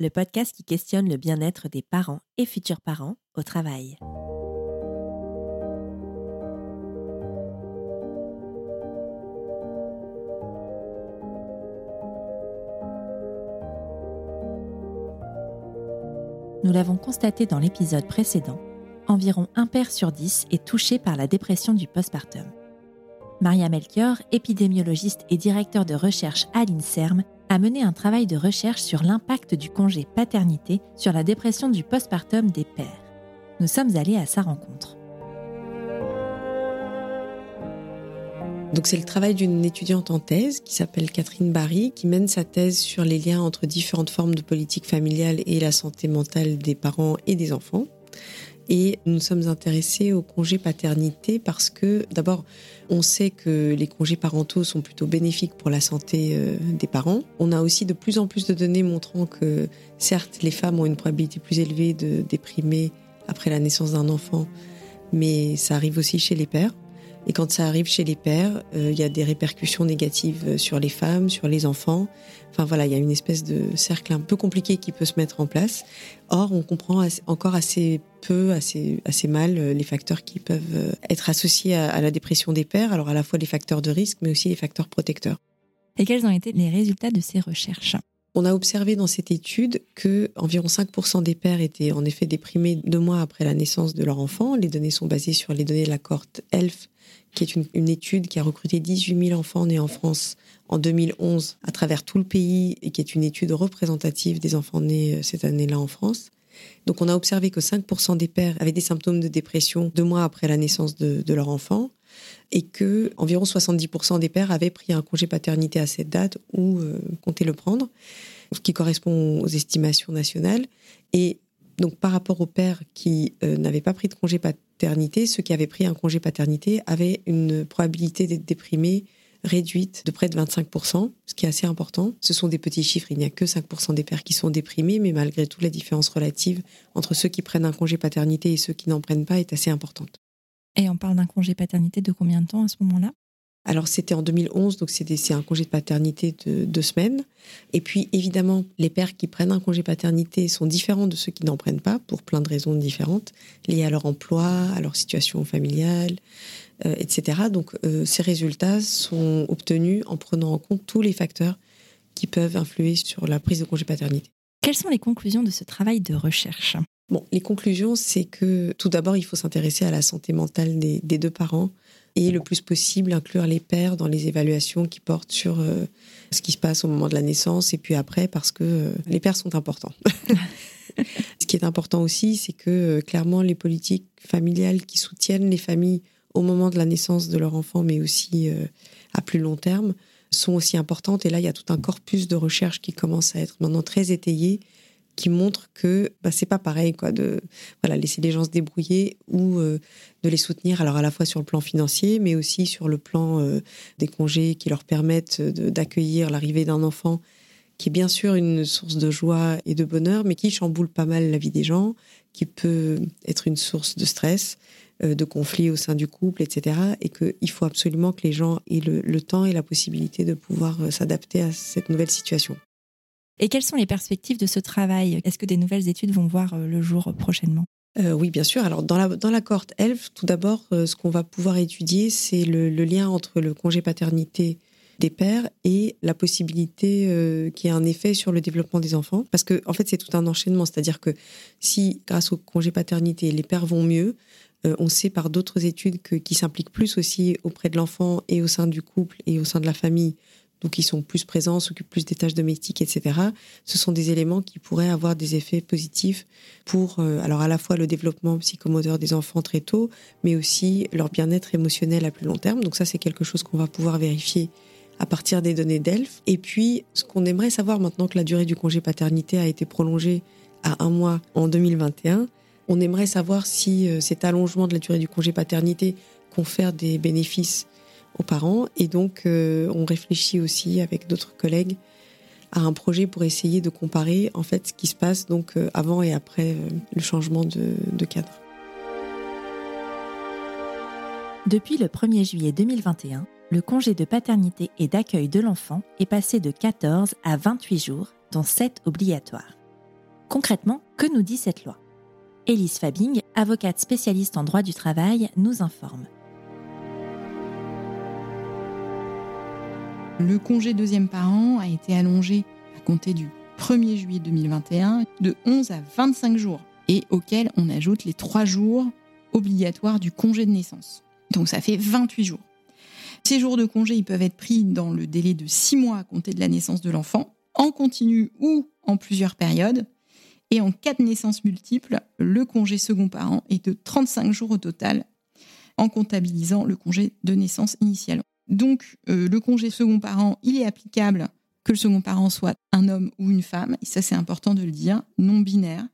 le podcast qui questionne le bien-être des parents et futurs parents au travail. Nous l'avons constaté dans l'épisode précédent, environ un père sur dix est touché par la dépression du postpartum. Maria Melchior, épidémiologiste et directeur de recherche à l'INSERM, a mené un travail de recherche sur l'impact du congé paternité sur la dépression du postpartum des pères. Nous sommes allés à sa rencontre. Donc c'est le travail d'une étudiante en thèse qui s'appelle Catherine Barry, qui mène sa thèse sur les liens entre différentes formes de politique familiale et la santé mentale des parents et des enfants. Et nous sommes intéressés au congé paternité parce que d'abord, on sait que les congés parentaux sont plutôt bénéfiques pour la santé euh, des parents. On a aussi de plus en plus de données montrant que certes, les femmes ont une probabilité plus élevée de déprimer après la naissance d'un enfant, mais ça arrive aussi chez les pères. Et quand ça arrive chez les pères, euh, il y a des répercussions négatives euh, sur les femmes, sur les enfants. Enfin voilà, il y a une espèce de cercle un peu compliqué qui peut se mettre en place. Or, on comprend encore assez peu, assez, assez mal euh, les facteurs qui peuvent être associés à, à la dépression des pères. Alors à la fois les facteurs de risque, mais aussi les facteurs protecteurs. Et quels ont été les résultats de ces recherches? On a observé dans cette étude que environ 5% des pères étaient en effet déprimés deux mois après la naissance de leur enfant. Les données sont basées sur les données de la cohorte ELF, qui est une, étude qui a recruté 18 000 enfants nés en France en 2011 à travers tout le pays et qui est une étude représentative des enfants nés euh, cette année-là en France. Donc on a observé que 5% des pères avaient des symptômes de dépression deux mois après la naissance de, leur enfant et que environ 70% des pères avaient pris un congé paternité à cette date ou euh, comptaient le prendre, ce qui correspond aux estimations nationales. Et donc par rapport aux pères qui euh, n'avaient pas pris de congé paternité, ceux qui avaient pris un congé paternité avaient une probabilité d'être déprimés réduite de près de 25%, ce qui est assez important. Ce sont des petits chiffres, il n'y a que 5% des pères qui sont déprimés, mais malgré tout, la différence relative entre ceux qui prennent un congé paternité et ceux qui n'en prennent pas est assez importante. Et on parle d'un congé paternité de combien de temps à ce moment-là? Alors c'était en 2011, donc c'est un congé de paternité de deux semaines. Et puis évidemment, les pères qui prennent un congé paternité sont différents de ceux qui n'en prennent pas, pour plein de raisons différentes, liées à leur emploi, à leur situation familiale, euh, etc. Donc euh, ces résultats sont obtenus en prenant en compte tous les facteurs qui peuvent influer sur la prise de congé paternité. Quelles sont les conclusions de ce travail de recherche? Bon, les conclusions, c'est que tout d'abord, il faut s'intéresser à la santé mentale des, deux parents et le plus possible inclure les pères dans les évaluations qui portent sur euh, ce qui se passe au moment de la naissance et puis après parce que euh, les pères sont importants. ce qui est important aussi, c'est que euh, clairement les politiques familiales qui soutiennent les familles au moment de la naissance de leur enfant, mais aussi à plus long terme, sont aussi importantes. Et là, il y a tout un corpus de recherche qui commence à être maintenant très étayé qui montre que bah, c'est pas pareil quoi de voilà laisser les gens se débrouiller ou euh, de les soutenir alors à la fois sur le plan financier mais aussi sur le plan euh, des congés qui leur permettent d'accueillir l'arrivée d'un enfant qui est bien sûr une source de joie et de bonheur mais qui chamboule pas mal la vie des gens qui peut être une source de stress euh, de conflits au sein du couple etc et qu'il faut absolument que les gens aient le temps et la possibilité de pouvoir s'adapter à cette nouvelle situation et quelles sont les perspectives de ce travail? Est-ce que des nouvelles études vont voir euh, le jour prochainement? Euh, oui, bien sûr. Alors, dans la, dans la cohorte ELF, tout d'abord, euh, ce qu'on va pouvoir étudier, c'est le, lien entre le congé paternité des pères et la possibilité euh, qu'il y ait un effet sur le développement des enfants. Parce que, en fait, c'est tout un enchaînement. C'est-à-dire que si, grâce au congé paternité, les pères vont mieux, on sait par d'autres études que, qui s'impliquent plus aussi auprès de l'enfant et au sein du couple et au sein de la famille donc ils sont plus présents, s'occupent plus des tâches domestiques, etc. Ce sont des éléments qui pourraient avoir des effets positifs pour, euh, alors à la fois le développement psychomoteur des enfants très tôt, mais aussi leur bien-être émotionnel à plus long terme. Donc ça, c'est quelque chose qu'on va pouvoir vérifier à partir des données d'ELF. Et puis, ce qu'on aimerait savoir maintenant que la durée du congé paternité a été prolongée à un mois en 2021, on aimerait savoir si euh, cet allongement de la durée du congé paternité confère des bénéfices parents. Et donc, euh, on réfléchit aussi avec d'autres collègues à un projet pour essayer de comparer en fait ce qui se passe donc euh, avant et après euh, le changement de, de cadre. Depuis le 1er juillet 2021, le congé de paternité et d'accueil de l'enfant est passé de 14 à 28 jours, dont 7 obligatoires. Concrètement, que nous dit cette loi? Élise Fabing, avocate spécialiste en droit du travail, nous informe. Le congé deuxième parent a été allongé à compter du 1er juillet 2021 de 11 à 25 jours et auquel on ajoute les 3 jours obligatoires du congé de naissance. Donc ça fait 28 jours. Ces jours de congé ils peuvent être pris dans le délai de 6 mois à compter de la naissance de l'enfant, en continu ou en plusieurs périodes. Et en cas de naissance multiple, le congé second parent est de 35 jours au total, en comptabilisant le congé de naissance initial. Donc, euh, le congé second parent, il est applicable que le second parent soit un homme ou une femme, et ça c'est important de le dire, non binaire,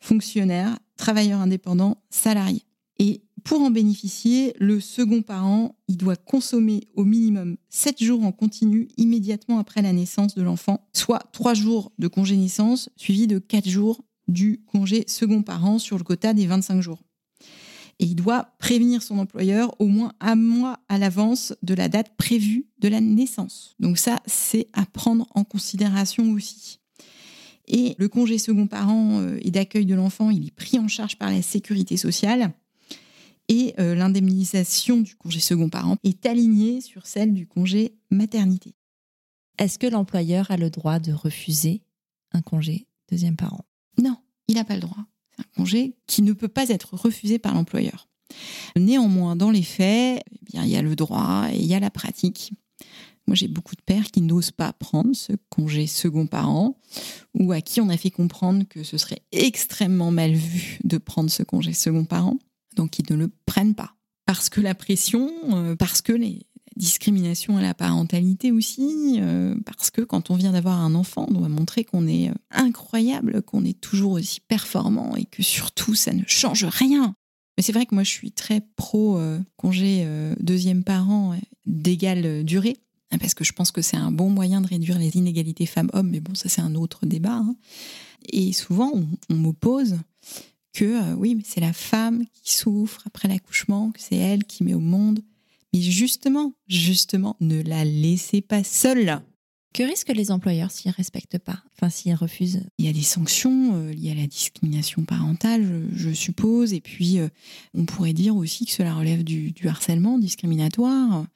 fonctionnaire, travailleur indépendant, salarié. Et pour en bénéficier, le second parent, il doit consommer au minimum 7 jours en continu immédiatement après la naissance de l'enfant, soit 3 jours de congé naissance suivi de 4 jours du congé second parent sur le quota des 25 jours. Et il doit prévenir son employeur au moins un mois à l'avance de la date prévue de la naissance. Donc ça, c'est à prendre en considération aussi. Et le congé second parent euh, et d'accueil de l'enfant, il est pris en charge par la sécurité sociale et euh, l'indemnisation du congé second parent est alignée sur celle du congé maternité. Est-ce que l'employeur a le droit de refuser un congé deuxième parent? Non, il n'a pas le droit. Un congé qui ne peut pas être refusé par l'employeur. Néanmoins, dans les faits, eh bien, il y a le droit et il y a la pratique. Moi, j'ai beaucoup de pères qui n'osent pas prendre ce congé second parent ou à qui on a fait comprendre que ce serait extrêmement mal vu de prendre ce congé second parent donc ils ne le prennent pas. Parce que la pression, euh, parce que les discriminations à la parentalité aussi, euh, parce que quand on vient d'avoir un enfant, on doit montrer qu'on est euh, incroyable, qu'on est toujours aussi performant et que surtout ça ne change rien. Mais c'est vrai que moi je suis très pro congé deuxième parent d'égale durée parce que je pense que c'est un bon moyen de réduire les inégalités femmes-hommes, mais bon, ça c'est un autre débat. Hein. Et souvent, on m'oppose que euh, oui, mais c'est la femme qui souffre après l'accouchement, que c'est elle qui met au monde. Mais justement, justement, ne la laissez pas seule. Que risquent les employeurs s'ils ne respectent pas, enfin s'ils refusent? Il y a des sanctions euh, liées à la discrimination parentale, je, suppose, et puis euh, on pourrait dire aussi que cela relève du, harcèlement discriminatoire.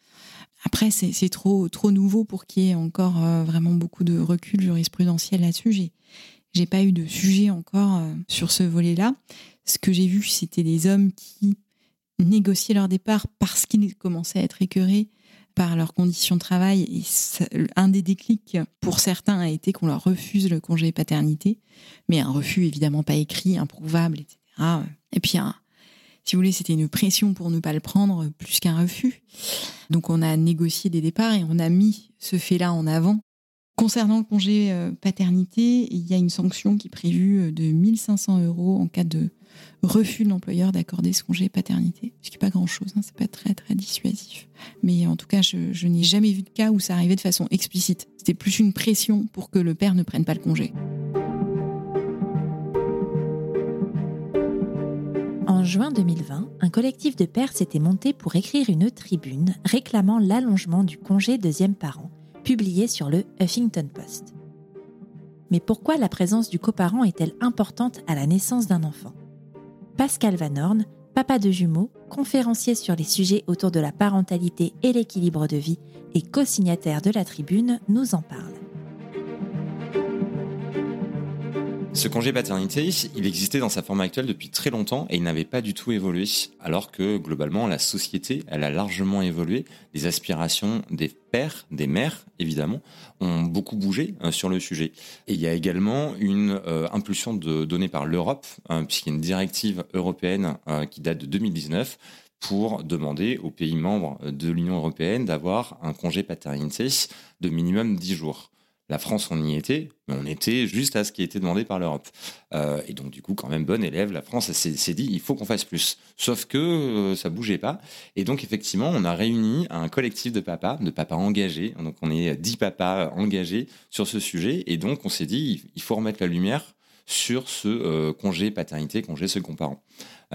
Après, c'est trop, trop nouveau pour qu'il y ait encore vraiment beaucoup de recul jurisprudentiel là-dessus. J'ai pas eu de sujet encore euh, sur ce volet-là. Ce que j'ai vu, c'était des hommes qui négociaient leur départ parce qu'ils commençaient à être écœurés par leurs conditions de travail. Et un des déclics pour certains a été qu'on leur refuse le congé paternité, mais un refus évidemment pas écrit, improuvable, etc. Et puis, si vous voulez, c'était une pression pour ne pas le prendre plus qu'un refus. Donc on a négocié des départs et on a mis ce fait-là en avant Concernant le congé euh, paternité, il y a une sanction qui est prévue de 1500 euros en cas de refus de l'employeur d'accorder ce congé paternité, ce qui n'est pas grand-chose, hein, c'est pas très très dissuasif. Mais en tout cas, je, n'ai jamais vu de cas où ça arrivait de façon explicite. C'était plus une pression pour que le père ne prenne pas le congé. En juin 2020, un collectif de pères s'était monté pour écrire une tribune réclamant l'allongement du congé deuxième parent publié sur le Huffington Post. Mais pourquoi la présence du coparent est-elle importante à la naissance d'un enfant? Pascal Van Horn, papa de jumeaux, conférencier sur les sujets autour de la parentalité et l'équilibre de vie et co-signataire de la tribune, nous en parle. Ce congé paternité, il existait dans sa forme actuelle depuis très longtemps et il n'avait pas du tout évolué, alors que globalement la société, elle a largement évolué. Les aspirations des pères, des mères, évidemment, ont beaucoup bougé euh, sur le sujet. Et il y a également une euh, impulsion de, donnée par l'Europe, hein, puisqu'il y a une directive européenne euh, qui date de 2019 pour demander aux pays membres de l'Union européenne d'avoir un congé paternité de minimum 10 jours. La France, on y était, mais on était juste à ce qui était demandé par l'Europe. Euh, et donc, du coup, quand même, bon élève, la France s'est dit, il faut qu'on fasse plus. Sauf que euh, ça bougeait pas. Et donc, effectivement, on a réuni un collectif de papas, de papas engagés. Donc, on est dix papas engagés sur ce sujet. Et donc, on s'est dit, il faut remettre la lumière sur ce congé paternité, congé second parent.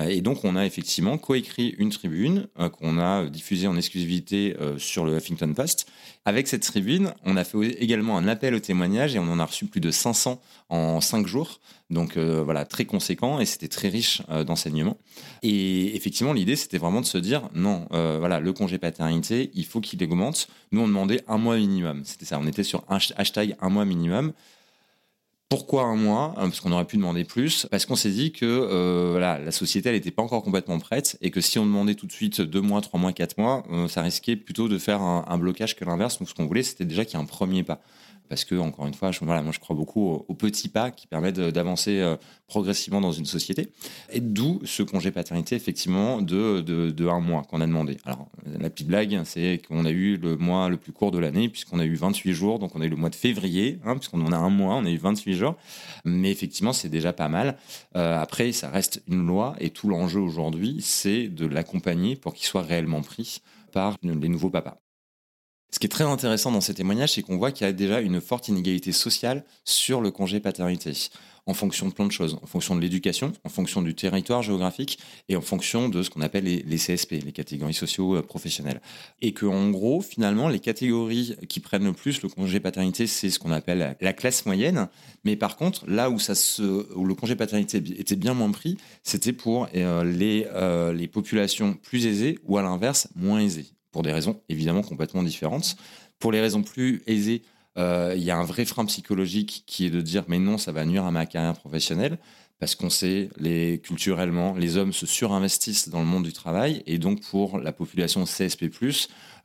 Et donc, on a effectivement coécrit une tribune qu'on a diffusée en exclusivité sur le Huffington Post. Avec cette tribune, on a fait également un appel au témoignage et on en a reçu plus de 500 en 5 jours. Donc, voilà, très conséquent et c'était très riche d'enseignements. Et effectivement, l'idée, c'était vraiment de se dire, non, voilà, le congé paternité, il faut qu'il augmente. Nous, on demandait un mois minimum. C'était ça, on était sur hashtag un mois minimum. Pourquoi un mois hein, Parce qu'on aurait pu demander plus. Parce qu'on s'est dit que euh, voilà, la société, elle n'était pas encore complètement prête et que si on demandait tout de suite deux mois, trois mois, quatre mois, euh, ça risquait plutôt de faire un, un blocage que l'inverse. Donc, ce qu'on voulait, c'était déjà qu'il y ait un premier pas parce que encore une fois, voilà, moi je crois beaucoup aux, petits pas qui permettent d'avancer euh, progressivement dans une société. Et d'où ce congé paternité effectivement de, de, un mois qu'on a demandé. Alors la petite blague, c'est qu'on a eu le mois le plus court de l'année puisqu'on a eu 28 jours, donc on a eu le mois de février, hein, puisqu'on en a un mois, on a eu 28 jours. Mais effectivement, c'est déjà pas mal. Euh, après, ça reste une loi et tout l'enjeu aujourd'hui, c'est de l'accompagner pour qu'il soit réellement pris par les nouveaux papas. Ce qui est très intéressant dans ces témoignages, c'est qu'on voit qu'il y a déjà une forte inégalité sociale sur le congé paternité, en fonction de plein de choses, en fonction de l'éducation, en fonction du territoire géographique et en fonction de ce qu'on appelle les, CSP, les catégories socio-professionnelles. Et que, en gros, finalement, les catégories qui prennent le plus le congé paternité, c'est ce qu'on appelle la classe moyenne. Mais par contre, là où, le congé paternité était bien moins pris, c'était pour euh, euh, les populations plus aisées ou à l'inverse moins aisées pour des raisons évidemment complètement différentes. Pour les raisons plus aisées, euh, il y a un vrai frein psychologique qui est de dire mais non, ça va nuire à ma carrière professionnelle parce qu'on sait les culturellement les hommes se surinvestissent dans le monde du travail et donc pour la population CSP+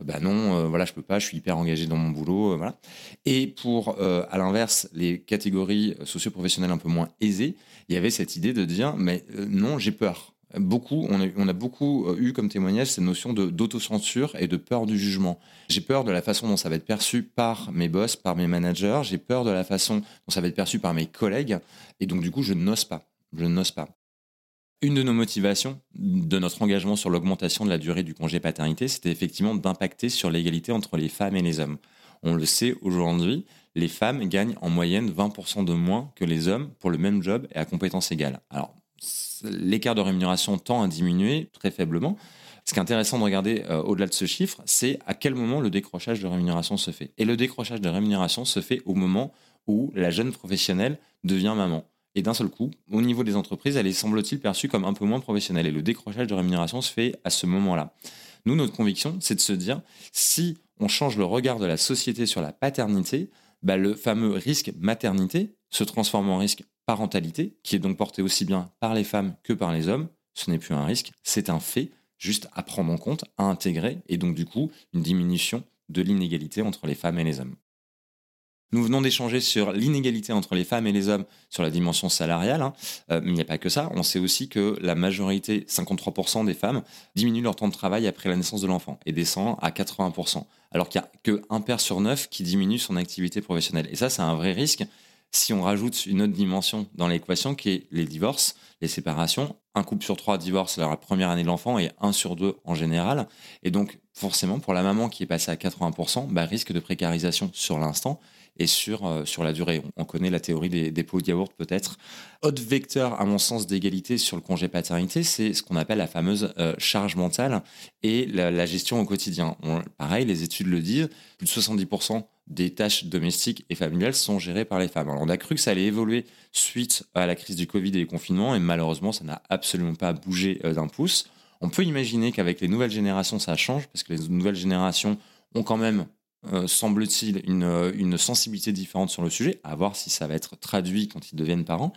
bah non euh, voilà je peux pas je suis hyper engagé dans mon boulot euh, voilà et pour à l'inverse les catégories socio-professionnelles un peu moins aisées il y avait cette idée de dire mais non j'ai peur beaucoup, on a, beaucoup euh, eu comme témoignage cette notion d'autocensure et de peur du jugement. J'ai peur de la façon dont ça va être perçu par mes boss, par mes managers, j'ai peur de la façon dont ça va être perçu par mes collègues, et donc du coup, je n'ose pas. Je n'ose pas. Une de nos motivations de notre engagement sur l'augmentation de la durée du congé paternité, c'était effectivement d'impacter sur l'égalité entre les femmes et les hommes. On le sait aujourd'hui, les femmes gagnent en moyenne 20% de moins que les hommes pour le même job et à compétences égales. Alors, l'écart de rémunération tend à diminuer très faiblement. Ce qui est intéressant de regarder euh, au-delà de ce chiffre, c'est à quel moment le décrochage de rémunération se fait. Et le décrochage de rémunération se fait au moment où la jeune professionnelle devient maman. Et d'un seul coup, au niveau des entreprises, elle est, semble-t-il, perçue comme un peu moins professionnelle. Et le décrochage de rémunération se fait à ce moment-là. Nous, notre conviction, c'est de se dire, si on change le regard de la société sur la paternité, bah, le fameux risque maternité se transforme en risque parentalité, qui est donc portée aussi bien par les femmes que par les hommes. Ce n'est plus un risque, c'est un fait, juste à prendre en compte, à intégrer, et donc du coup, une diminution de l'inégalité entre les femmes et les hommes. Nous venons d'échanger sur l'inégalité entre les femmes et les hommes sur la dimension salariale, hein. euh, mais il n'y a pas que ça. On sait aussi que la majorité, 53% des femmes, diminuent leur temps de travail après la naissance de l'enfant et descend à 80%, alors qu'il n'y a qu'un père sur neuf qui diminue son activité professionnelle. Et ça, c'est un vrai risque si on rajoute une autre dimension dans l'équation qui est les divorces, les séparations, un couple sur trois divorce la première année de l'enfant et un sur deux en général. Et donc, forcément, pour la maman qui est passée à 80%, bah, risque de précarisation sur l'instant et sur, euh, sur la durée. On connaît la théorie des, des pots de yaourt peut-être. Autre vecteur, à mon sens, d'égalité sur le congé paternité, c'est ce qu'on appelle la fameuse euh, charge mentale et la, gestion au quotidien. pareil, les études le disent, plus de 70% des tâches domestiques et familiales sont gérées par les femmes. on a cru que ça allait évoluer suite à la crise du Covid et des confinements, et malheureusement, ça n'a absolument pas bougé euh, d'un pouce. On peut imaginer qu'avec les nouvelles générations, ça change, parce que les nouvelles générations ont quand même euh, semble-t-il, une, une, sensibilité différente sur le sujet, à voir si ça va être traduit quand ils deviennent parents.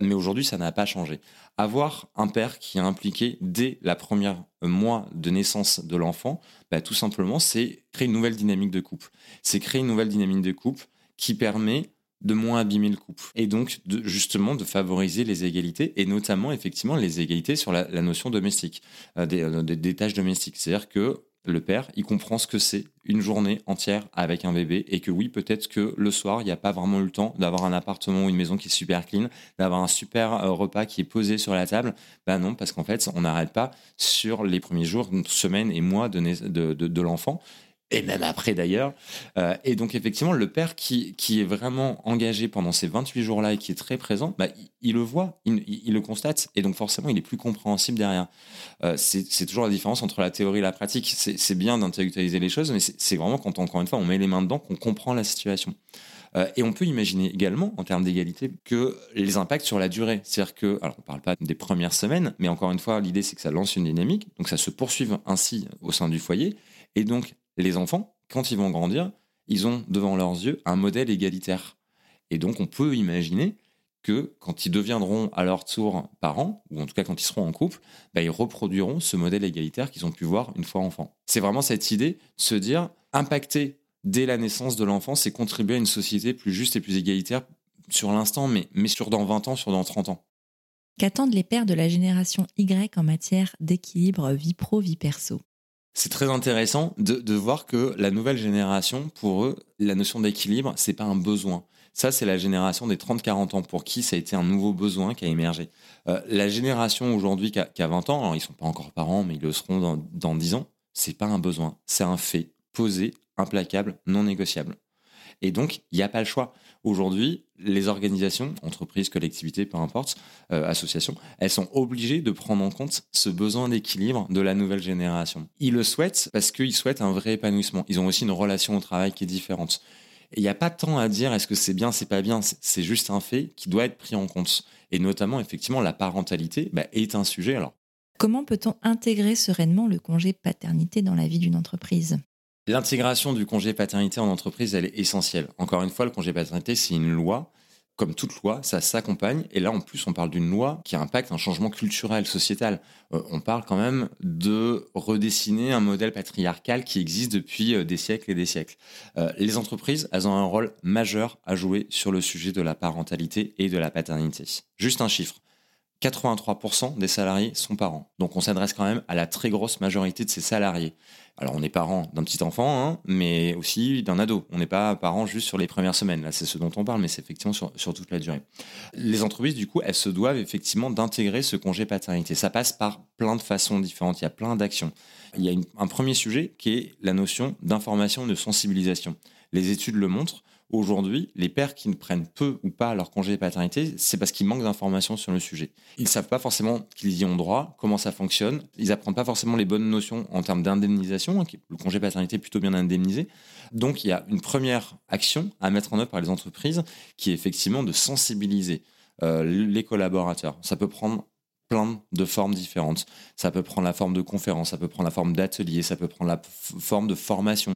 Mais aujourd'hui, ça n'a pas changé. Avoir un père qui est impliqué dès la première mois de naissance de l'enfant, bah, tout simplement, c'est créer une nouvelle dynamique de couple. C'est créer une nouvelle dynamique de couple qui permet de moins abîmer le couple et donc de, justement de favoriser les égalités et notamment effectivement les égalités sur la, notion domestique euh, des, euh, des, des, tâches domestiques c'est à dire que le père, il comprend ce que c'est une journée entière avec un bébé et que oui, peut-être que le soir, il n'y a pas vraiment eu le temps d'avoir un appartement ou une maison qui est super clean, d'avoir un super euh, repas qui est posé sur la table. Ben non, parce qu'en fait, on n'arrête pas sur les premiers jours, semaines et mois de, de, de, l'enfant. Et même après d'ailleurs. Euh, et donc effectivement, le père qui, qui est vraiment engagé pendant ces 28 jours-là et qui est très présent, bah, il, le voit, il, le constate, et donc forcément, il est plus compréhensible derrière. Euh, c'est toujours la différence entre la théorie et la pratique. C'est bien d'intellectualiser les choses, mais c'est vraiment quand, encore une fois, on met les mains dedans qu'on comprend la situation. Euh, et on peut imaginer également, en termes d'égalité, que les impacts sur la durée, c'est-à-dire que, alors on ne parle pas des premières semaines, mais encore une fois, l'idée c'est que ça lance une dynamique, donc ça se poursuive ainsi au sein du foyer, et donc les enfants, quand ils vont grandir, ils ont devant leurs yeux un modèle égalitaire. Et donc on peut imaginer que quand ils deviendront à leur tour parents, ou en tout cas quand ils seront en couple, bah, ils reproduiront ce modèle égalitaire qu'ils ont pu voir une fois enfants. C'est vraiment cette idée de se dire, impacter dès la naissance de l'enfant, c'est contribuer à une société plus juste et plus égalitaire sur l'instant, mais, mais sur dans 20 ans, sur dans 30 ans. Qu'attendent les pères de la génération Y en matière d'équilibre vie pro-vie perso? C'est très intéressant de, voir que la nouvelle génération, pour eux, la notion d'équilibre, c'est pas un besoin. Ça, c'est la génération des 30-40 ans pour qui ça a été un nouveau besoin qui a émergé. Euh, la génération aujourd'hui qui a, 20 ans, alors ils sont pas encore parents, mais ils le seront dans, dans 10 ans, c'est pas un besoin, c'est un fait posé, implacable, non négociable. Et donc, il n'y a pas le choix. Aujourd'hui, les organisations, entreprises, collectivités, peu importe, euh, associations, elles sont obligées de prendre en compte ce besoin d'équilibre de la nouvelle génération. Ils le souhaitent parce qu'ils souhaitent un vrai épanouissement. Ils ont aussi une relation au travail qui est différente. Il n'y a pas tant à dire est-ce que c'est bien, c'est pas bien, c'est juste un fait qui doit être pris en compte. Et notamment, effectivement, la parentalité bah, est un sujet. Alors, Comment peut-on intégrer sereinement le congé paternité dans la vie d'une entreprise? L'intégration du congé paternité en entreprise, elle est essentielle. Encore une fois, le congé paternité, c'est une loi. Comme toute loi, ça s'accompagne. Et là, en plus, on parle d'une loi qui impacte un changement culturel, sociétal. Euh, on parle quand même de redessiner un modèle patriarcal qui existe depuis euh, des siècles et des siècles. Euh, les entreprises, elles ont un rôle majeur à jouer sur le sujet de la parentalité et de la paternité. Juste un chiffre. 83% des salariés sont parents. Donc on s'adresse quand même à la très grosse majorité de ces salariés. Alors on est parent d'un petit enfant, hein, mais aussi d'un ado. On n'est pas parent juste sur les premières semaines. Là, c'est ce dont on parle, mais c'est effectivement sur, toute la durée. Les entreprises, du coup, elles se doivent effectivement d'intégrer ce congé paternité. Ça passe par plein de façons différentes. Il y a plein d'actions. Il y a un premier sujet qui est la notion d'information de sensibilisation. Les études le montrent. Aujourd'hui, les pères qui ne prennent peu ou pas leur congé de paternité, c'est parce qu'ils manquent d'informations sur le sujet. Ils ne savent pas forcément qu'ils y ont droit, comment ça fonctionne. Ils n'apprennent pas forcément les bonnes notions en termes d'indemnisation. Hein, le congé de paternité est plutôt bien indemnisé. Donc, il y a une première action à mettre en œuvre par les entreprises qui est effectivement de sensibiliser euh, les collaborateurs. Ça peut prendre plein de formes différentes. Ça peut prendre la forme de conférence, ça peut prendre la forme d'atelier, ça peut prendre la forme de formation.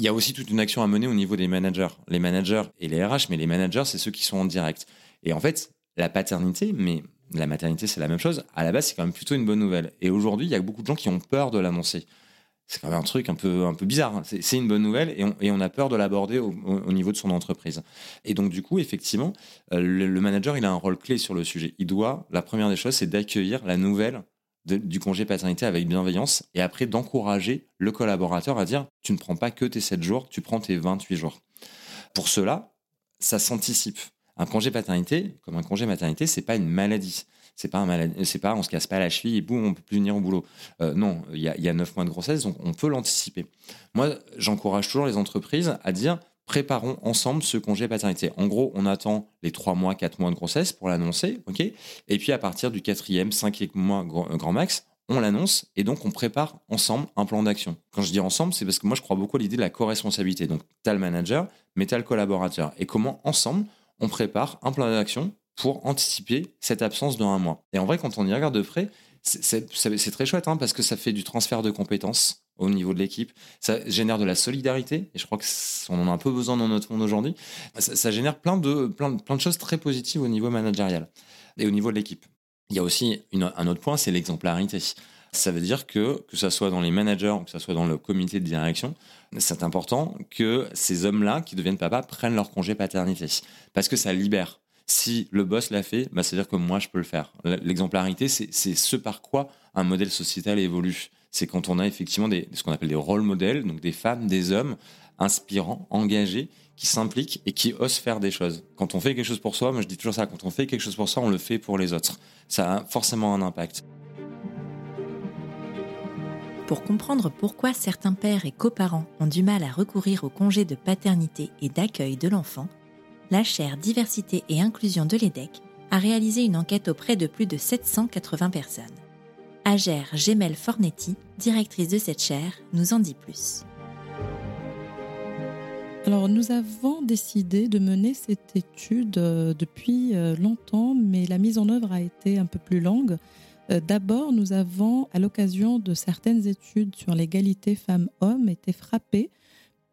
Il y a aussi toute une action à mener au niveau des managers. Les managers et les RH, mais les managers, c'est ceux qui sont en direct. Et en fait, la paternité, mais la maternité, c'est la même chose. À la base, c'est quand même plutôt une bonne nouvelle. Et aujourd'hui, il y a beaucoup de gens qui ont peur de l'annoncer. C'est quand même un truc un peu, un peu bizarre. Hein. C'est une bonne nouvelle et on, a peur de l'aborder au, au, niveau de son entreprise. Et donc, du coup, effectivement, euh, le, le, manager, il a un rôle clé sur le sujet. Il doit, la première des choses, c'est d'accueillir la nouvelle du congé paternité avec bienveillance et après d'encourager le collaborateur à dire tu ne prends pas que tes 7 jours, tu prends tes 28 jours. Pour cela, ça s'anticipe. Un congé paternité, comme un congé maternité, c'est pas une maladie. C'est pas un maladie, c'est pas on se casse pas la cheville et boum, on peut plus venir au boulot. Euh, non, il y a, y a 9 mois de grossesse, donc on peut l'anticiper. Moi, j'encourage toujours les entreprises à dire préparons ensemble ce congé paternité. En gros, on attend les 3 mois, 4 mois de grossesse pour l'annoncer, ok Et puis à partir du quatrième, cinquième mois euh, grand, max, on l'annonce et donc on prépare ensemble un plan d'action. Quand je dis ensemble, c'est parce que moi je crois beaucoup à l'idée de la co-responsabilité. Donc tu as le manager, mais tu as le collaborateur. Et comment ensemble on prépare un plan d'action pour anticiper cette absence de un mois. Et en vrai, quand on y regarde de près, c'est très chouette hein, parce que ça fait du transfert de compétences au niveau de l'équipe. Ça génère de la solidarité, et je crois qu'on en a un peu besoin dans notre monde aujourd'hui. Ça, génère plein de, plein, plein de choses très positives au niveau managérial et au niveau de l'équipe. Il y a aussi un autre point, c'est l'exemplarité. Ça veut dire que, que ce soit dans les managers ou que ce soit dans le comité de direction, c'est important que ces hommes-là qui deviennent papa prennent leur congé paternité. Parce que ça libère. Si le boss l'a fait, bah, c'est-à-dire que moi, je peux le faire. L'exemplarité, c'est ce par quoi un modèle sociétal évolue c'est quand on a effectivement ce qu'on appelle des rôles modèles, donc des femmes, des hommes inspirants, engagés, qui s'impliquent et qui osent faire des choses. Quand on fait quelque chose pour soi, moi je dis toujours ça, quand on fait quelque chose pour soi, on le fait pour les autres. Ça a forcément un impact. Pour comprendre pourquoi certains pères et coparents ont du mal à recourir au congé de paternité et d'accueil de l'enfant, la chaire Diversité et Inclusion de l'EDEC a réalisé une enquête auprès de plus de 780 personnes. Agère Gemel Fornetti, directrice de cette chaire, nous en dit plus. Alors, nous avons décidé de mener cette étude euh, depuis euh, longtemps, mais la mise en œuvre a été un peu plus longue. Euh, d'abord, nous avons, à l'occasion de certaines études sur l'égalité femmes-hommes, été frappés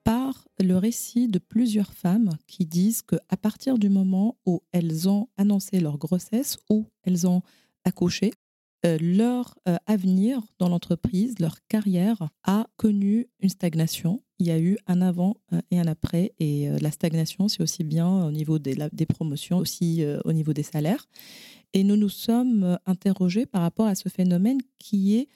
par le récit de plusieurs femmes qui disent qu'à partir du moment où elles ont annoncé leur grossesse ou elles ont accouché, leur euh, avenir dans l'entreprise, leur carrière a connu une stagnation. Il y a eu un avant euh, et un après. Et la stagnation, c'est aussi bien au niveau des promotions, aussi au niveau des salaires. Et nous nous sommes interrogés par rapport à ce phénomène qui est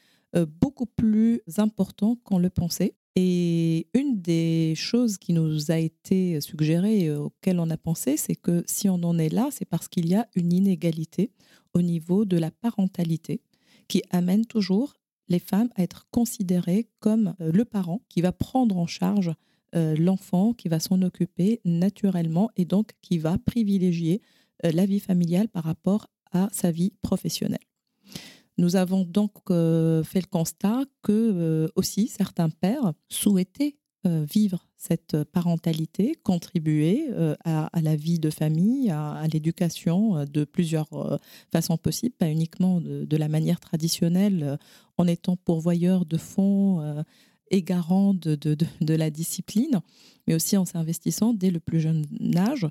beaucoup plus important qu'on le pensait. Et une des choses qui nous a été suggérée et auxquelles on a pensé, c'est que si on en est là, c'est parce qu'il y a une inégalité au niveau de la parentalité qui amène toujours les femmes à être considérées comme euh, le parent qui va prendre en charge euh, l'enfant, qui va s'en occuper naturellement et donc qui va privilégier euh, la vie familiale par rapport à sa vie professionnelle. Nous avons donc fait le constat que aussi certains pères souhaitaient vivre cette parentalité, contribuer à, la vie de famille, à, l'éducation de plusieurs façons possibles, pas uniquement de, la manière traditionnelle en étant pourvoyeur de fonds et garant de, de, la discipline, mais aussi en s'investissant dès le plus jeune âge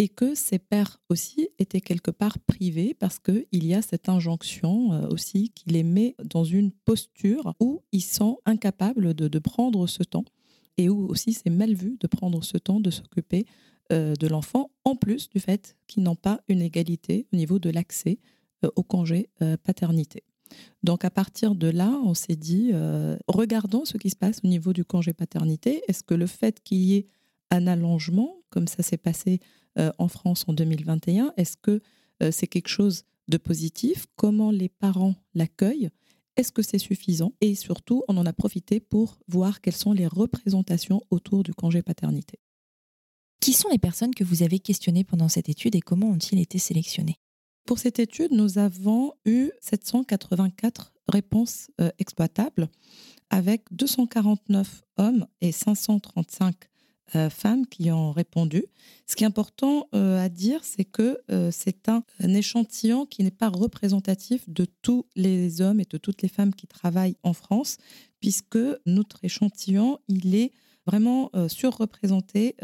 et que ces pères aussi étaient quelque part privés parce qu'il y a cette injonction euh, aussi qui les met dans une posture où ils sont incapables de, prendre ce temps et où aussi c'est mal vu de prendre ce temps de s'occuper euh, de l'enfant, en plus du fait qu'ils n'ont pas une égalité au niveau de l'accès euh, au congé paternité. Donc à partir de là, on s'est dit, regardons ce qui se passe au niveau du congé paternité. Est-ce que le fait qu'il y ait un allongement, comme ça s'est passé euh, en France en 2021 Est-ce que euh, c'est quelque chose de positif? Comment les parents l'accueillent? Est-ce que c'est suffisant Et surtout, on en a profité pour voir quelles sont les représentations autour du congé paternité. Qui sont les personnes que vous avez questionnées pendant cette étude et comment ont-ils été sélectionnées? Pour cette étude, nous avons eu 784 réponses euh, exploitables avec 249 hommes et 535 euh, femmes qui ont répondu. Ce qui est important euh, à dire, c'est que euh, c'est un, échantillon qui n'est pas représentatif de tous les hommes et de toutes les femmes qui travaillent en France, puisque notre échantillon, il est vraiment surreprésenté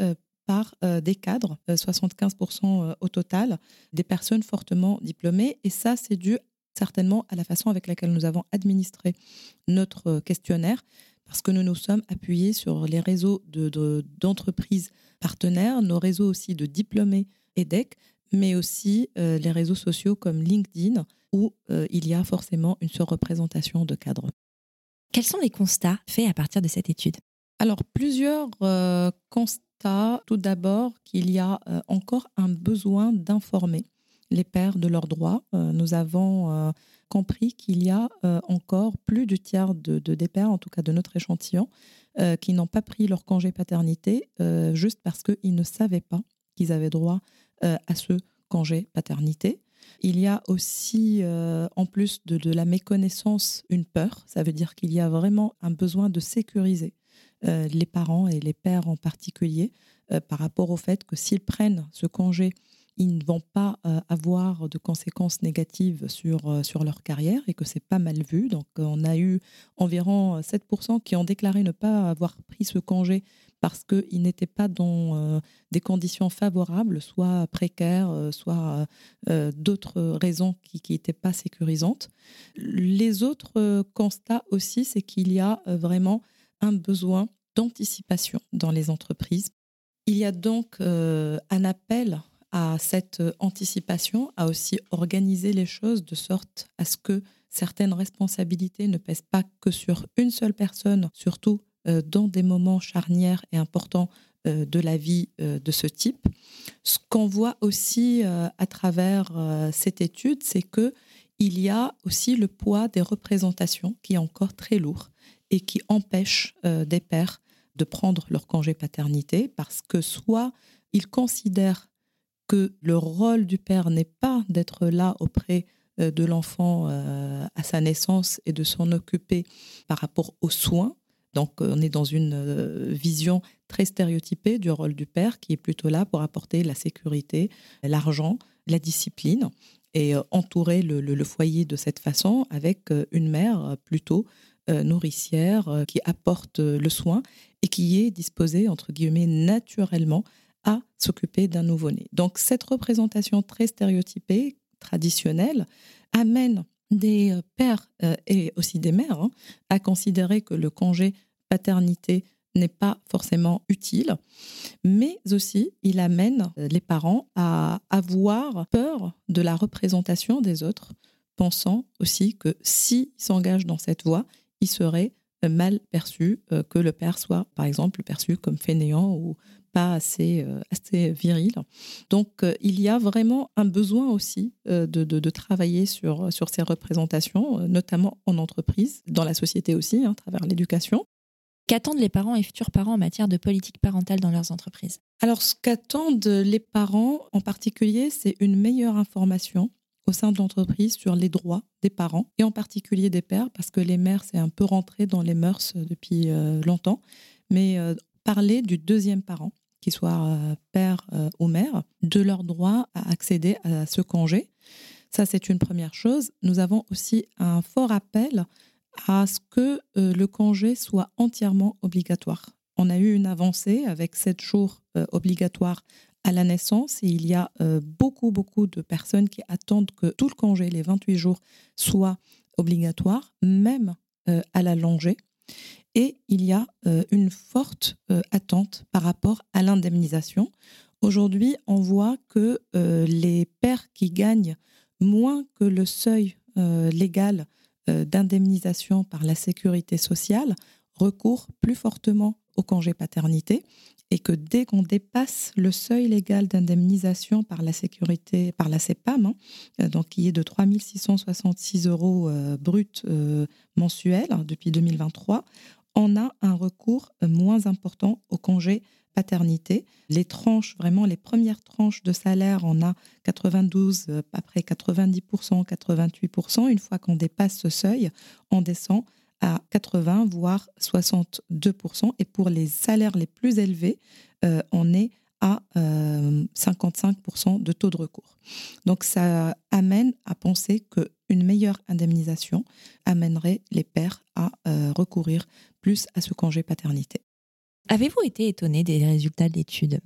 par des cadres, 75% au total, des personnes fortement diplômées. Et ça, c'est dû certainement à la façon avec laquelle nous avons administré notre questionnaire, parce que nous nous sommes appuyés sur les réseaux d'entreprises de, partenaires, nos réseaux aussi de diplômés EDEC, mais aussi euh, les réseaux sociaux comme LinkedIn, où euh, il y a forcément une surreprésentation de cadres. Quels sont les constats faits à partir de cette étude? Alors, plusieurs euh, constats. Tout d'abord, qu'il y a encore un besoin d'informer les pères de leurs droits. nous avons compris qu'il y a euh, encore plus du tiers de, des pères, en tout cas de notre échantillon, euh, qui n'ont pas pris leur congé paternité euh, juste parce qu'ils ne savaient pas qu'ils avaient droit à ce congé paternité. Il y a aussi, en plus de, de, la méconnaissance, une peur. Ça veut dire qu'il y a vraiment un besoin de sécuriser les parents et les pères en particulier par rapport au fait que s'ils prennent ce congé ils ne vont pas euh, avoir de conséquences négatives sur, euh, sur leur carrière et que c'est pas mal vu. Donc, on a eu environ 7% qui ont déclaré ne pas avoir pris ce congé parce qu'ils n'étaient pas dans euh, des conditions favorables, soit précaires, soit d'autres raisons qui n'étaient pas sécurisantes. Les autres constats aussi, c'est qu'il y a vraiment un besoin d'anticipation dans les entreprises. Il y a donc un appel à cette anticipation, à aussi organiser les choses de sorte à ce que certaines responsabilités ne pèsent pas que sur une seule personne, surtout euh, dans des moments charnières et importants euh, de la vie euh, de ce type. Ce qu'on voit aussi à travers cette étude, c'est que il y a aussi le poids des représentations qui est encore très lourd et qui empêche des pères de prendre leur congé paternité parce que soit ils considèrent que le rôle du père n'est pas d'être là auprès de l'enfant à sa naissance et de s'en occuper par rapport aux soins. Donc on est dans une vision très stéréotypée du rôle du père qui est plutôt là pour apporter la sécurité, l'argent, la discipline et entourer le, foyer de cette façon avec une mère plutôt nourricière qui apporte le soin et qui est disposée, entre guillemets, naturellement à s'occuper d'un nouveau-né. Donc cette représentation très stéréotypée, traditionnelle, amène des pères et aussi des mères hein, à considérer que le congé paternité n'est pas forcément utile, mais aussi il amène les parents à avoir peur de la représentation des autres, pensant aussi que s'ils s'engagent dans cette voie, il serait mal perçu euh, que le père soit, par exemple, perçu comme fainéant ou pas assez, euh, assez viril. Donc, euh, il y a vraiment un besoin aussi de, de, travailler sur, sur ces représentations, notamment en entreprise, dans la société aussi, hein, à travers l'éducation. Qu'attendent les parents et futurs parents en matière de politique parentale dans leurs entreprises? Alors, ce qu'attendent les parents en particulier, c'est une meilleure information au sein de l'entreprise sur les droits des parents et en particulier des pères, parce que les mères, c'est un peu rentré dans les mœurs depuis euh, longtemps, mais euh, parler du deuxième parent, qu'il soit euh, père ou mère, de leur droit à accéder à ce congé. Ça, c'est une première chose. Nous avons aussi un fort appel à ce que euh, le congé soit entièrement obligatoire. On a eu une avancée avec sept jours euh, obligatoires à la naissance et il y a euh, beaucoup, beaucoup de personnes qui attendent que tout le congé, les 28 jours, soit obligatoire, même à la longée. Et il y a une forte attente par rapport à l'indemnisation. Aujourd'hui, on voit que les pères qui gagnent moins que le seuil légal euh, d'indemnisation par la sécurité sociale recourent plus fortement au congé paternité et que dès qu'on dépasse le seuil légal d'indemnisation par la sécurité, par la CEPAM, hein, euh, donc qui est de 3 666 euros euh, bruts mensuels hein, depuis 2023, on a un recours moins important au congé paternité. Les tranches, vraiment les premières tranches de salaire, on a 92, euh, après 90%, 88%. Une fois qu'on dépasse ce seuil, on descend à 80, voire 62%. Et pour les salaires les plus élevés, euh, on est à 55% euh, de taux de recours. Donc ça amène à penser qu'une meilleure indemnisation amènerait les pères à recourir plus à ce congé paternité. Avez-vous été étonné des résultats de l'étude?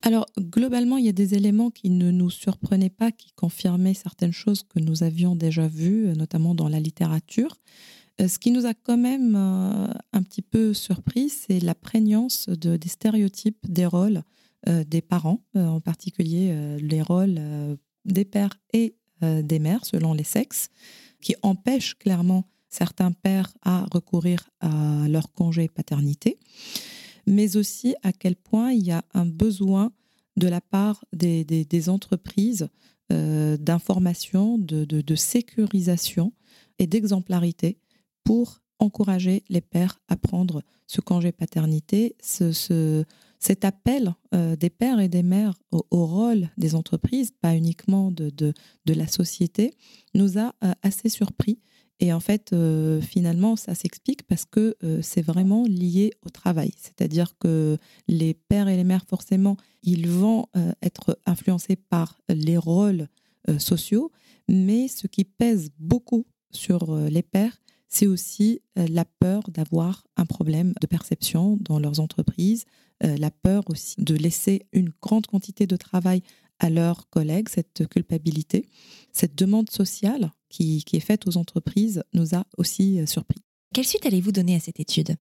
Alors, globalement, il y a des éléments qui ne nous surprenaient pas, qui confirmaient certaines choses que nous avions déjà vues, notamment dans la littérature. Euh, ce qui nous a quand même euh, un petit peu surpris, c'est la prégnance de, des stéréotypes des rôles euh, des parents, en particulier les rôles des pères et des mères, selon les sexes, qui empêchent clairement certains pères à recourir à leur congé paternité mais aussi à quel point il y a un besoin de la part des, entreprises euh, d'information, de, de, sécurisation et d'exemplarité pour encourager les pères à prendre ce congé paternité, ce, ce, cet appel euh, des pères et des mères au, rôle des entreprises, pas uniquement de, de, de la société, nous a euh, assez surpris et en fait, euh, finalement, ça s'explique parce que euh, c'est vraiment lié au travail. C'est-à-dire que les pères et les mères, forcément, ils vont euh, être influencés par les rôles sociaux, mais ce qui pèse beaucoup sur les pères, c'est aussi la peur d'avoir un problème de perception dans leurs entreprises, la peur aussi de laisser une grande quantité de travail à leurs collègues, cette culpabilité, cette demande sociale qui, est faite aux entreprises nous a aussi euh, surpris. Quelle suite allez-vous donner à cette étude?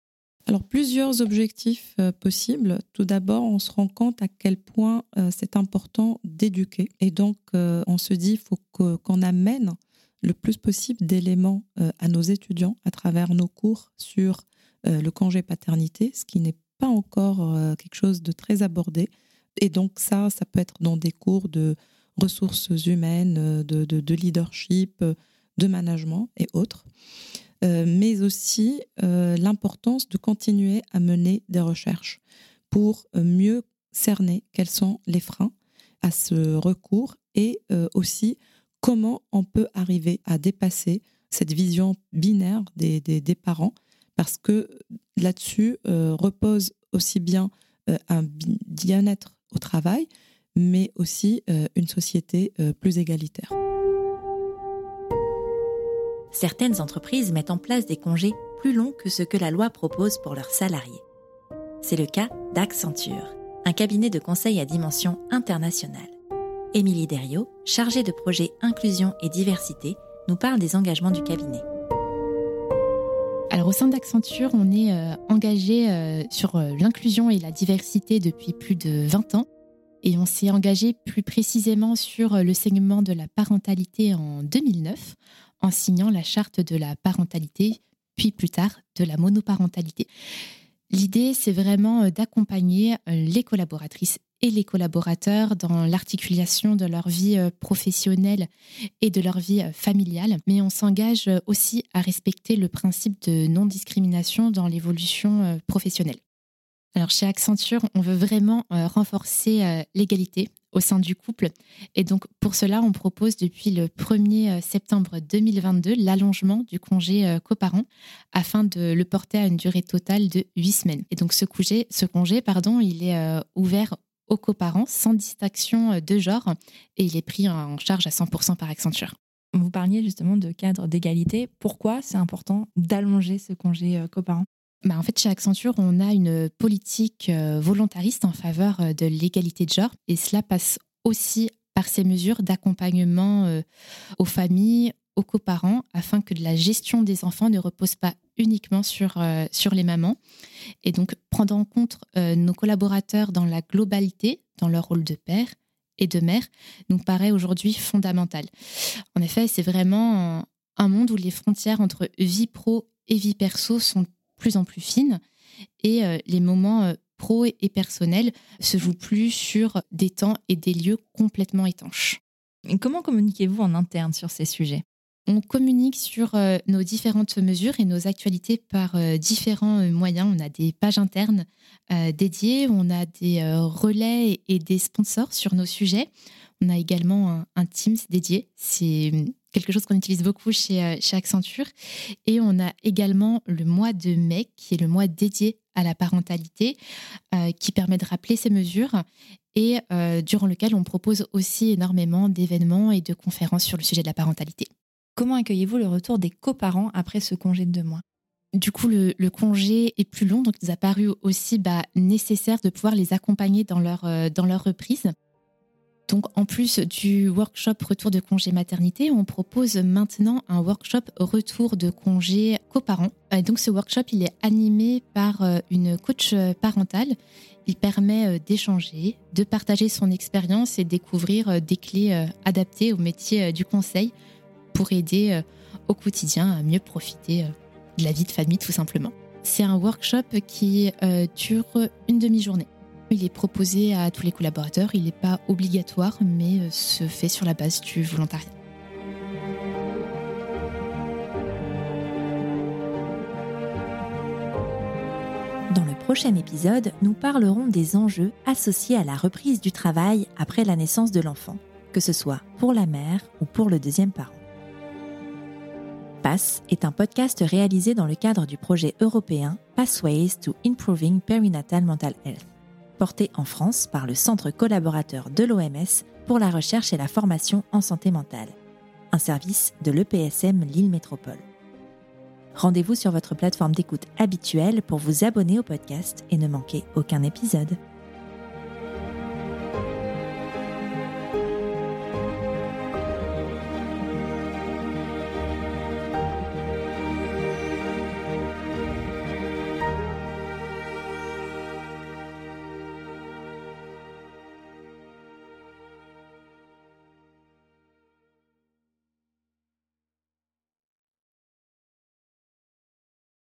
Alors, plusieurs objectifs euh, possibles. Tout d'abord, on se rend compte à quel point euh, c'est important d'éduquer. Et donc, on se dit, il faut qu'on amène le plus possible d'éléments à nos étudiants à travers nos cours sur le congé paternité, ce qui n'est pas encore quelque chose de très abordé. Et donc, ça, ça peut être dans des cours de ressources humaines, de, de, leadership, de management et autres. mais aussi l'importance de continuer à mener des recherches pour mieux cerner quels sont les freins à ce recours et aussi comment on peut arriver à dépasser cette vision binaire des, parents, parce que là-dessus repose aussi bien un bien-être au travail, mais aussi euh, une société euh, plus égalitaire. Certaines entreprises mettent en place des congés plus longs que ce que la loi propose pour leurs salariés. C'est le cas d'Accenture, un cabinet de conseil à dimension internationale. Émilie Derriot, chargée de projet inclusion et diversité, nous parle des engagements du cabinet. Alors au sein d'Accenture, on est euh, engagé sur l'inclusion et la diversité depuis plus de 20 ans. Et on s'est engagé plus précisément sur le segment de la parentalité en 2009 en signant la charte de la parentalité, puis plus tard de la monoparentalité. L'idée, c'est vraiment euh, d'accompagner euh, les collaboratrices et les collaborateurs dans l'articulation de leur vie euh, professionnelle et de leur vie familiale, mais on s'engage aussi à respecter le principe de non-discrimination dans l'évolution professionnelle. Alors chez Accenture, on veut vraiment euh, renforcer euh, l'égalité au sein du couple. Et donc pour cela, on propose depuis le 1er euh, septembre 2022 l'allongement du congé coparent afin de le porter à une durée totale de 8 semaines. Et donc ce congé, il est ouvert aux coparents sans distinction de genre et il est pris en charge à 100% par Accenture. Vous parliez justement de cadre d'égalité. Pourquoi c'est important d'allonger ce congé coparent? Bah, en fait, chez Accenture, on a une politique euh, volontariste en faveur euh, de l'égalité de genre et cela passe aussi par ces mesures d'accompagnement euh, aux familles, aux coparents, afin que la gestion des enfants ne repose pas uniquement sur, sur les mamans. Et donc, prendre en compte nos collaborateurs dans la globalité, dans leur rôle de père et de mère, nous paraît aujourd'hui fondamental. En effet, c'est vraiment un monde où les frontières entre vie pro et vie perso sont plus en plus fine et euh, les moments euh, pro et personnels se jouent plus sur des temps et des lieux complètement étanches. comment communiquez-vous en interne sur ces sujets? On communique sur euh, nos différentes mesures et nos actualités par différents moyens. On a des pages internes dédiées, on a des relais et des sponsors sur nos sujets. On a également un, un Teams dédié. C'est quelque chose qu'on utilise beaucoup chez, euh, chez Accenture. Et on a également le mois de mai, qui est le mois dédié à la parentalité, euh, qui permet de rappeler ces mesures et euh, durant lequel on propose aussi énormément d'événements et de conférences sur le sujet de la parentalité. Comment accueillez-vous le retour des coparents après ce congé de deux mois? Du coup, le, congé est plus long, donc il nous a paru aussi bah, nécessaire de pouvoir les accompagner dans leur, dans leur reprise. Donc, en plus du workshop retour de congé maternité, on propose maintenant un workshop retour de congé coparent. Et donc, ce workshop, il est animé par euh, une coach parentale. Il permet euh, d'échanger, de partager son expérience et découvrir euh, des clés adaptées au métier du conseil pour aider au quotidien à mieux profiter de la vie de famille, tout simplement. C'est un workshop qui dure une demi-journée. Il est proposé à tous les collaborateurs, il n'est pas obligatoire, mais euh, se fait sur la base du volontariat. Dans le prochain épisode, nous parlerons des enjeux associés à la reprise du travail après la naissance de l'enfant, que ce soit pour la mère ou pour le deuxième parent. PASS est un podcast réalisé dans le cadre du projet européen Pathways to Improving Perinatal Mental Health en France par le Centre collaborateur de l'OMS pour la recherche et la formation en santé mentale, un service de l'EPSM Lille Métropole. Rendez-vous sur votre plateforme d'écoute habituelle pour vous abonner au podcast et ne manquer aucun épisode.